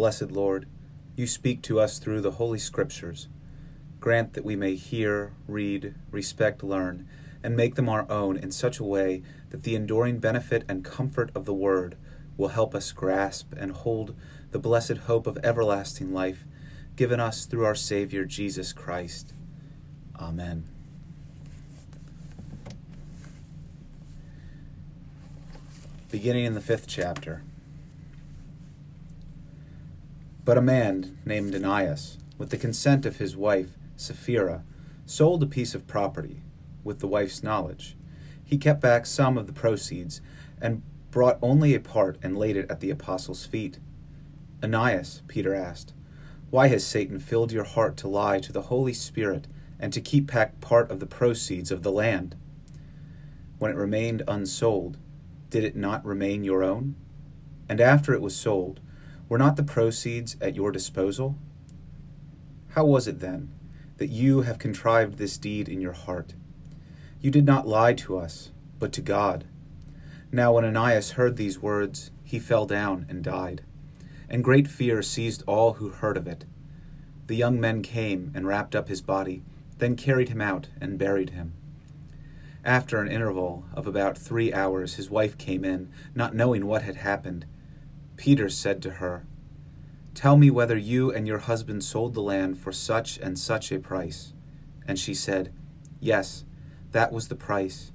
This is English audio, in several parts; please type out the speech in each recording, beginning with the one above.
Blessed Lord, you speak to us through the Holy Scriptures. Grant that we may hear, read, respect, learn, and make them our own in such a way that the enduring benefit and comfort of the Word will help us grasp and hold the blessed hope of everlasting life given us through our Savior Jesus Christ. Amen. Beginning in the fifth chapter. But a man named Ananias, with the consent of his wife, Sapphira, sold a piece of property with the wife's knowledge. He kept back some of the proceeds and brought only a part and laid it at the apostles' feet. Ananias, Peter asked, why has Satan filled your heart to lie to the Holy Spirit and to keep back part of the proceeds of the land? When it remained unsold, did it not remain your own? And after it was sold, were not the proceeds at your disposal? How was it then that you have contrived this deed in your heart? You did not lie to us, but to God. Now, when Ananias heard these words, he fell down and died and great fear seized all who heard of it. The young men came and wrapped up his body, then carried him out and buried him. After an interval of about three hours, his wife came in, not knowing what had happened. Peter said to her, Tell me whether you and your husband sold the land for such and such a price. And she said, Yes, that was the price.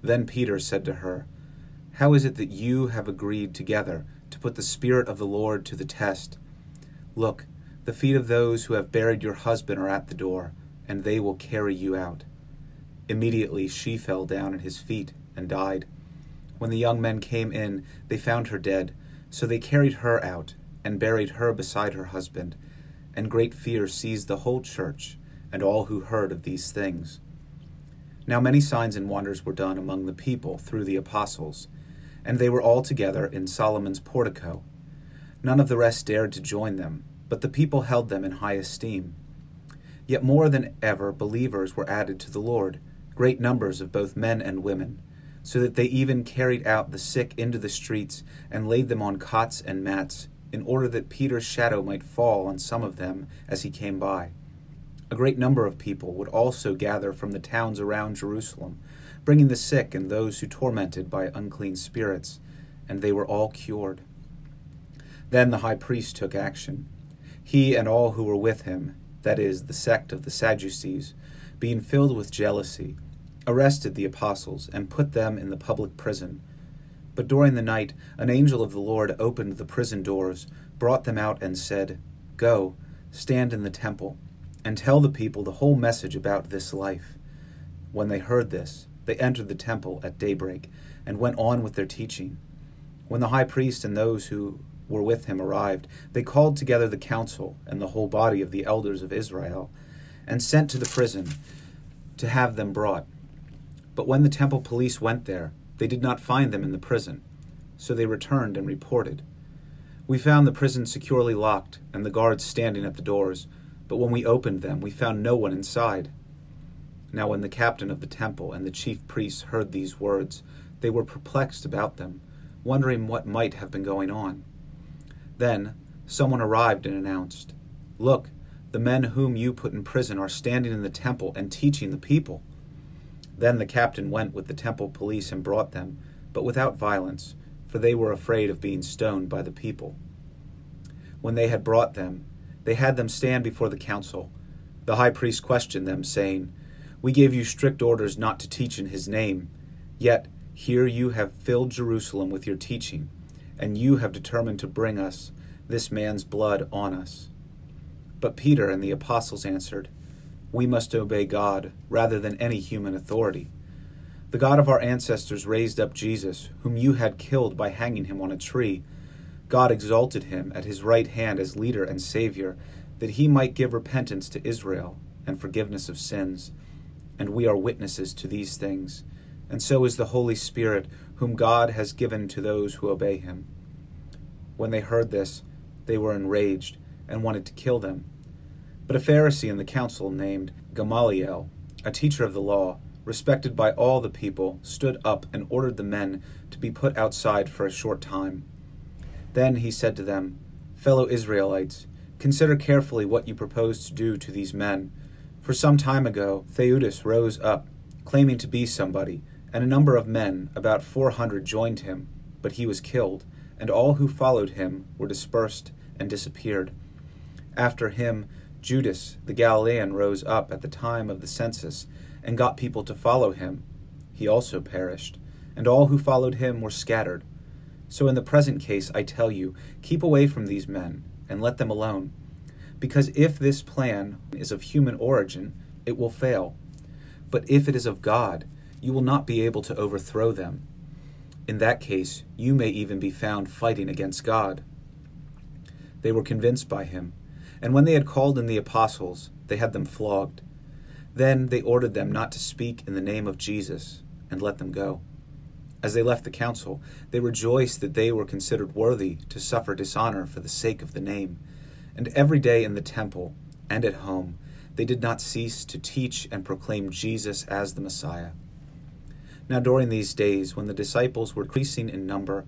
Then Peter said to her, How is it that you have agreed together? to put the Spirit of the Lord to the test. Look, the feet of those who have buried your husband are at the door, and they will carry you out. Immediately she fell down at his feet and died. When the young men came in, they found her dead, so they carried her out and buried her beside her husband. And great fear seized the whole church and all who heard of these things. Now many signs and wonders were done among the people through the apostles and they were all together in Solomon's portico. None of the rest dared to join them, but the people held them in high esteem. Yet more than ever believers were added to the Lord, great numbers of both men and women, so that they even carried out the sick into the streets and laid them on cots and mats, in order that Peter's shadow might fall on some of them as he came by. A great number of people would also gather from the towns around Jerusalem bringing the sick and those who tormented by unclean spirits, and they were all cured. Then the high priest took action. He and all who were with him, that is, the sect of the Sadducees, being filled with jealousy, arrested the apostles and put them in the public prison. But during the night, an angel of the Lord opened the prison doors, brought them out, and said, Go, stand in the temple, and tell the people the whole message about this life. When they heard this, they entered the temple at daybreak and went on with their teaching. When the high priest and those who were with him arrived, they called together the council and the whole body of the elders of Israel and sent to the prison to have them brought. But when the temple police went there, they did not find them in the prison. So they returned and reported. We found the prison securely locked and the guards standing at the doors, but when we opened them, we found no one inside. Now, when the captain of the temple and the chief priests heard these words, they were perplexed about them, wondering what might have been going on. Then someone arrived and announced, Look, the men whom you put in prison are standing in the temple and teaching the people. Then the captain went with the temple police and brought them, but without violence, for they were afraid of being stoned by the people. When they had brought them, they had them stand before the council. The high priest questioned them, saying, we gave you strict orders not to teach in his name. Yet here you have filled Jerusalem with your teaching, and you have determined to bring us this man's blood on us. But Peter and the apostles answered, We must obey God rather than any human authority. The God of our ancestors raised up Jesus, whom you had killed by hanging him on a tree. God exalted him at his right hand as leader and Savior, that he might give repentance to Israel and forgiveness of sins and we are witnesses to these things, and so is the Holy Spirit, whom God has given to those who obey him. When they heard this, they were enraged and wanted to kill them. But a Pharisee in the council named Gamaliel, a teacher of the law, respected by all the people, stood up and ordered the men to be put outside for a short time. Then he said to them, Fellow Israelites, consider carefully what you propose to do to these men. For some time ago, Theudas rose up, claiming to be somebody, and a number of men, about four hundred, joined him, but he was killed, and all who followed him were dispersed and disappeared. After him, Judas the Galilean rose up at the time of the census and got people to follow him. He also perished, and all who followed him were scattered. So in the present case, I tell you, keep away from these men and let them alone. Because if this plan is of human origin, it will fail. But if it is of God, you will not be able to overthrow them. In that case, you may even be found fighting against God. They were convinced by him and when they had called in the apostles, they had them flogged. Then they ordered them not to speak in the name of Jesus, and let them go. As they left the council, they rejoiced that they were considered worthy to suffer dishonor for the sake of the name. And every day in the temple and at home, they did not cease to teach and proclaim Jesus as the Messiah. Now, during these days, when the disciples were increasing in number,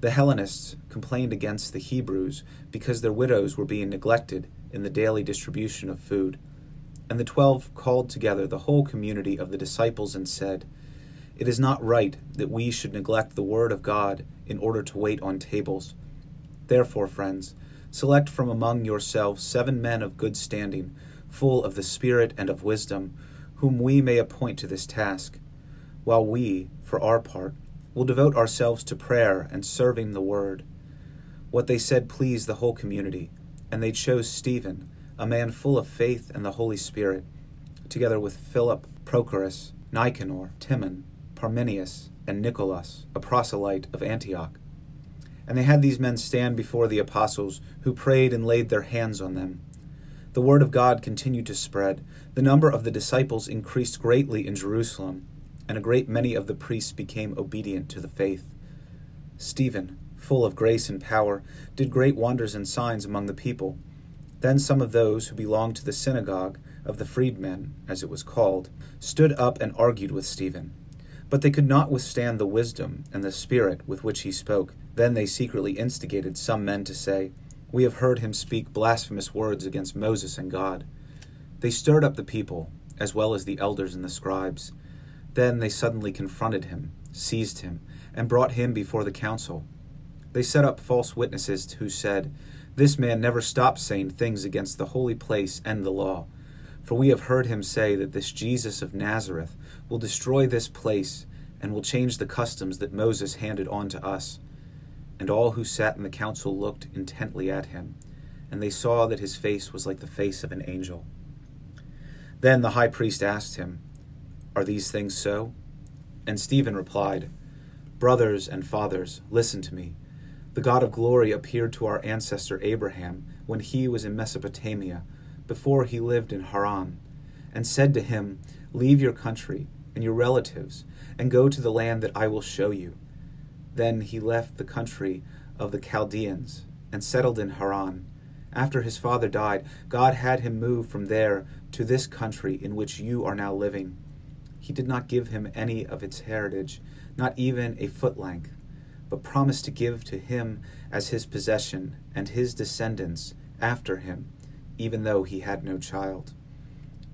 the Hellenists complained against the Hebrews because their widows were being neglected in the daily distribution of food. And the twelve called together the whole community of the disciples and said, It is not right that we should neglect the word of God in order to wait on tables. Therefore, friends, select from among yourselves seven men of good standing, full of the Spirit and of wisdom, whom we may appoint to this task, while we, for our part, will devote ourselves to prayer and serving the word. What they said pleased the whole community, and they chose Stephen, a man full of faith and the Holy Spirit, together with Philip, Prochorus, Nicanor, Timon, Parmenas, and Nicholas, a proselyte of Antioch. And they had these men stand before the apostles, who prayed and laid their hands on them. The word of God continued to spread. The number of the disciples increased greatly in Jerusalem and a great many of the priests became obedient to the faith. Stephen, full of grace and power, did great wonders and signs among the people. Then some of those who belonged to the synagogue of the freedmen, as it was called, stood up and argued with Stephen. But they could not withstand the wisdom and the spirit with which he spoke. Then they secretly instigated some men to say, We have heard him speak blasphemous words against Moses and God. They stirred up the people, as well as the elders and the scribes. Then they suddenly confronted him, seized him, and brought him before the council. They set up false witnesses who said, This man never stops saying things against the holy place and the law. For we have heard him say that this Jesus of Nazareth will destroy this place and will change the customs that Moses handed on to us. And all who sat in the council looked intently at him, and they saw that his face was like the face of an angel. Then the high priest asked him, are these things so? And Stephen replied, Brothers and fathers, listen to me. The God of glory appeared to our ancestor Abraham when he was in Mesopotamia, before he lived in Haran, and said to him, Leave your country and your relatives, and go to the land that I will show you. Then he left the country of the Chaldeans and settled in Haran. After his father died, God had him move from there to this country in which you are now living. He did not give him any of its heritage, not even a foot length, but promised to give to him as his possession and his descendants after him, even though he had no child.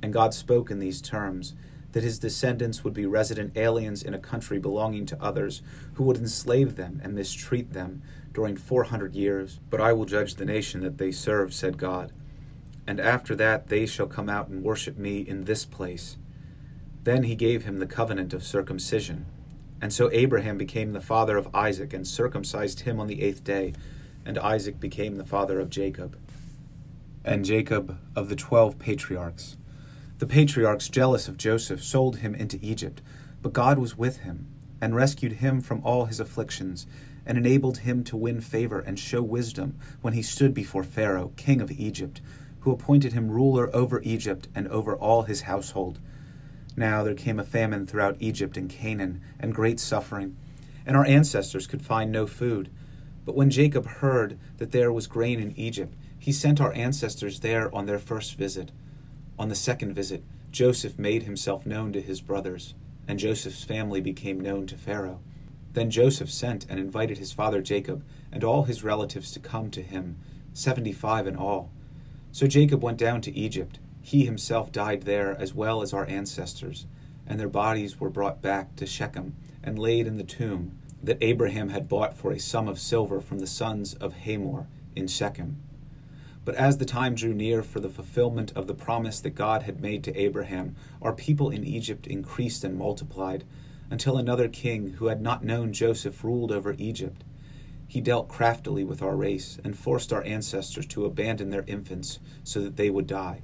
And God spoke in these terms that his descendants would be resident aliens in a country belonging to others, who would enslave them and mistreat them during four hundred years. But I will judge the nation that they serve, said God. And after that they shall come out and worship me in this place then he gave him the covenant of circumcision. And so Abraham became the father of Isaac and circumcised him on the eighth day, and Isaac became the father of Jacob. And Jacob of the twelve patriarchs. The patriarchs, jealous of Joseph, sold him into Egypt, but God was with him, and rescued him from all his afflictions, and enabled him to win favor and show wisdom when he stood before Pharaoh, king of Egypt, who appointed him ruler over Egypt and over all his household. Now there came a famine throughout Egypt and Canaan, and great suffering, and our ancestors could find no food. But when Jacob heard that there was grain in Egypt, he sent our ancestors there on their first visit. On the second visit, Joseph made himself known to his brothers, and Joseph's family became known to Pharaoh. Then Joseph sent and invited his father Jacob and all his relatives to come to him, seventy five in all. So Jacob went down to Egypt. He himself died there as well as our ancestors, and their bodies were brought back to Shechem and laid in the tomb that Abraham had bought for a sum of silver from the sons of Hamor in Shechem. But as the time drew near for the fulfillment of the promise that God had made to Abraham, our people in Egypt increased and multiplied, until another king who had not known Joseph ruled over Egypt. He dealt craftily with our race and forced our ancestors to abandon their infants so that they would die.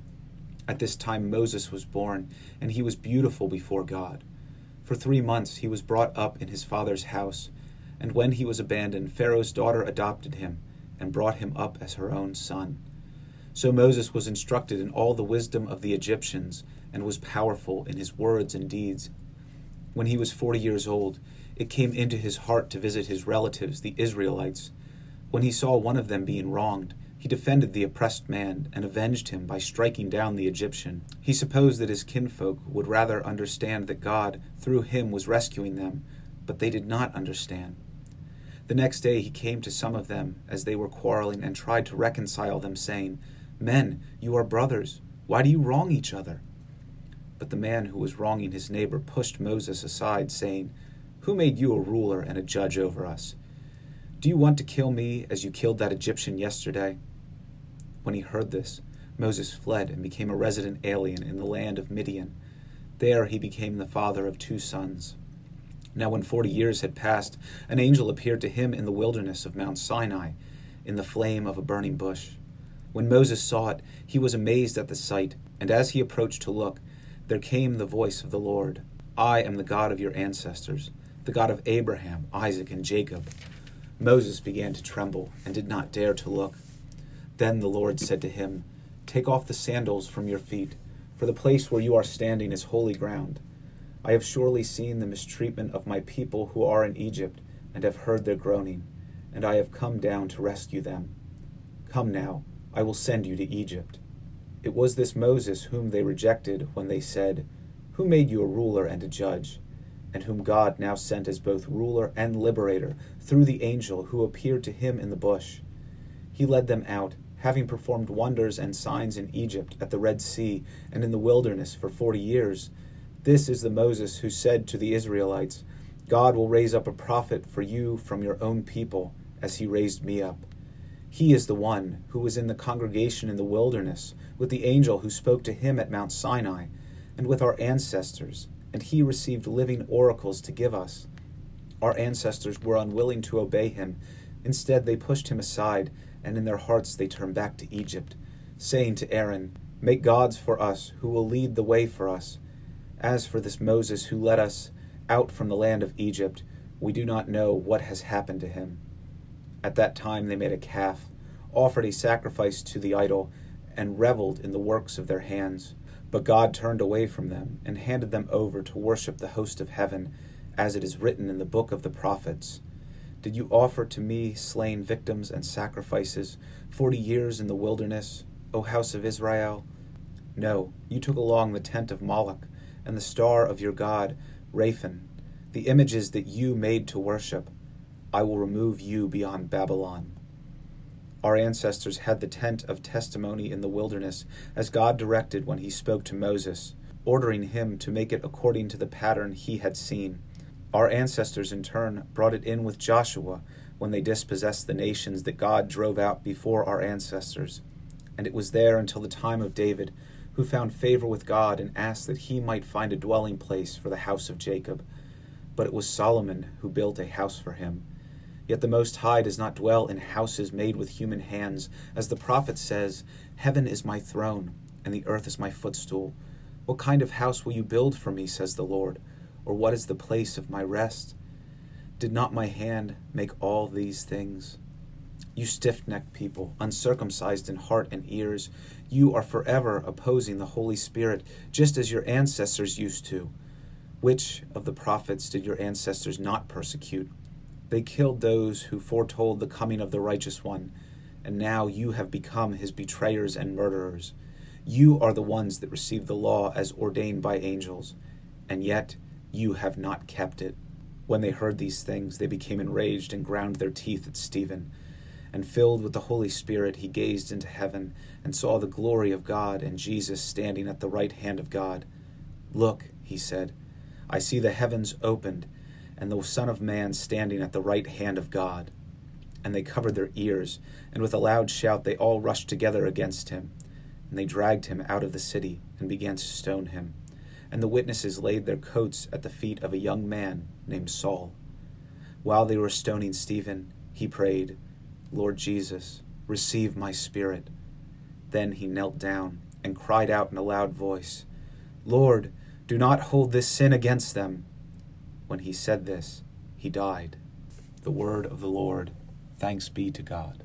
At this time Moses was born, and he was beautiful before God. For three months he was brought up in his father's house, and when he was abandoned, Pharaoh's daughter adopted him and brought him up as her own son. So Moses was instructed in all the wisdom of the Egyptians, and was powerful in his words and deeds. When he was forty years old, it came into his heart to visit his relatives, the Israelites. When he saw one of them being wronged, he defended the oppressed man and avenged him by striking down the Egyptian. He supposed that his kinfolk would rather understand that God, through him, was rescuing them, but they did not understand. The next day he came to some of them as they were quarreling and tried to reconcile them, saying, Men, you are brothers. Why do you wrong each other? But the man who was wronging his neighbor pushed Moses aside, saying, Who made you a ruler and a judge over us? Do you want to kill me as you killed that Egyptian yesterday? When he heard this, Moses fled and became a resident alien in the land of Midian. There he became the father of two sons. Now, when forty years had passed, an angel appeared to him in the wilderness of Mount Sinai, in the flame of a burning bush. When Moses saw it, he was amazed at the sight, and as he approached to look, there came the voice of the Lord I am the God of your ancestors, the God of Abraham, Isaac, and Jacob. Moses began to tremble and did not dare to look. Then the Lord said to him, Take off the sandals from your feet, for the place where you are standing is holy ground. I have surely seen the mistreatment of my people who are in Egypt, and have heard their groaning, and I have come down to rescue them. Come now, I will send you to Egypt. It was this Moses whom they rejected when they said, Who made you a ruler and a judge? And whom God now sent as both ruler and liberator through the angel who appeared to him in the bush. He led them out, having performed wonders and signs in Egypt, at the Red Sea, and in the wilderness for forty years this is the Moses who said to the Israelites, God will raise up a prophet for you from your own people, as he raised me up. He is the one who was in the congregation in the wilderness, with the angel who spoke to him at Mount Sinai, and with our ancestors, and he received living oracles to give us. Our ancestors were unwilling to obey him. Instead, they pushed him aside, and in their hearts they turned back to Egypt, saying to Aaron, Make gods for us, who will lead the way for us. As for this Moses who led us out from the land of Egypt, we do not know what has happened to him. At that time they made a calf, offered a sacrifice to the idol, and reveled in the works of their hands. But God turned away from them and handed them over to worship the host of heaven, as it is written in the book of the prophets. Did you offer to me slain victims and sacrifices forty years in the wilderness, O house of Israel? No, you took along the tent of Moloch and the star of your God, Rephan, the images that you made to worship. I will remove you beyond Babylon. Our ancestors had the tent of testimony in the wilderness, as God directed when he spoke to Moses, ordering him to make it according to the pattern he had seen. Our ancestors, in turn, brought it in with Joshua when they dispossessed the nations that God drove out before our ancestors. And it was there until the time of David who found favor with God and asked that he might find a dwelling place for the house of Jacob. But it was Solomon who built a house for him. Yet the Most High does not dwell in houses made with human hands. As the prophet says, Heaven is my throne, and the earth is my footstool. What kind of house will you build for me, says the Lord? Or what is the place of my rest? Did not my hand make all these things? You stiff necked people, uncircumcised in heart and ears, you are forever opposing the Holy Spirit, just as your ancestors used to. Which of the prophets did your ancestors not persecute? They killed those who foretold the coming of the righteous one, and now you have become his betrayers and murderers. You are the ones that received the law as ordained by angels, and yet you have not kept it. When they heard these things, they became enraged and ground their teeth at Stephen. and filled with the Holy Spirit, he gazed into heaven and saw the glory of God and Jesus standing at the right hand of God. Look, he said, I see the heavens opened and the Son of Man standing at the right hand of God. And they covered their ears, and with a loud shout they all rushed together against him. And they dragged him out of the city and began to stone him. And the witnesses laid their coats at the feet of a young man named Saul. While they were stoning Stephen, he prayed, Lord Jesus, receive my spirit. Then he knelt down and cried out in a loud voice, Lord, do not hold this sin against them. When he said this, he died. The word of the Lord. Thanks be to God.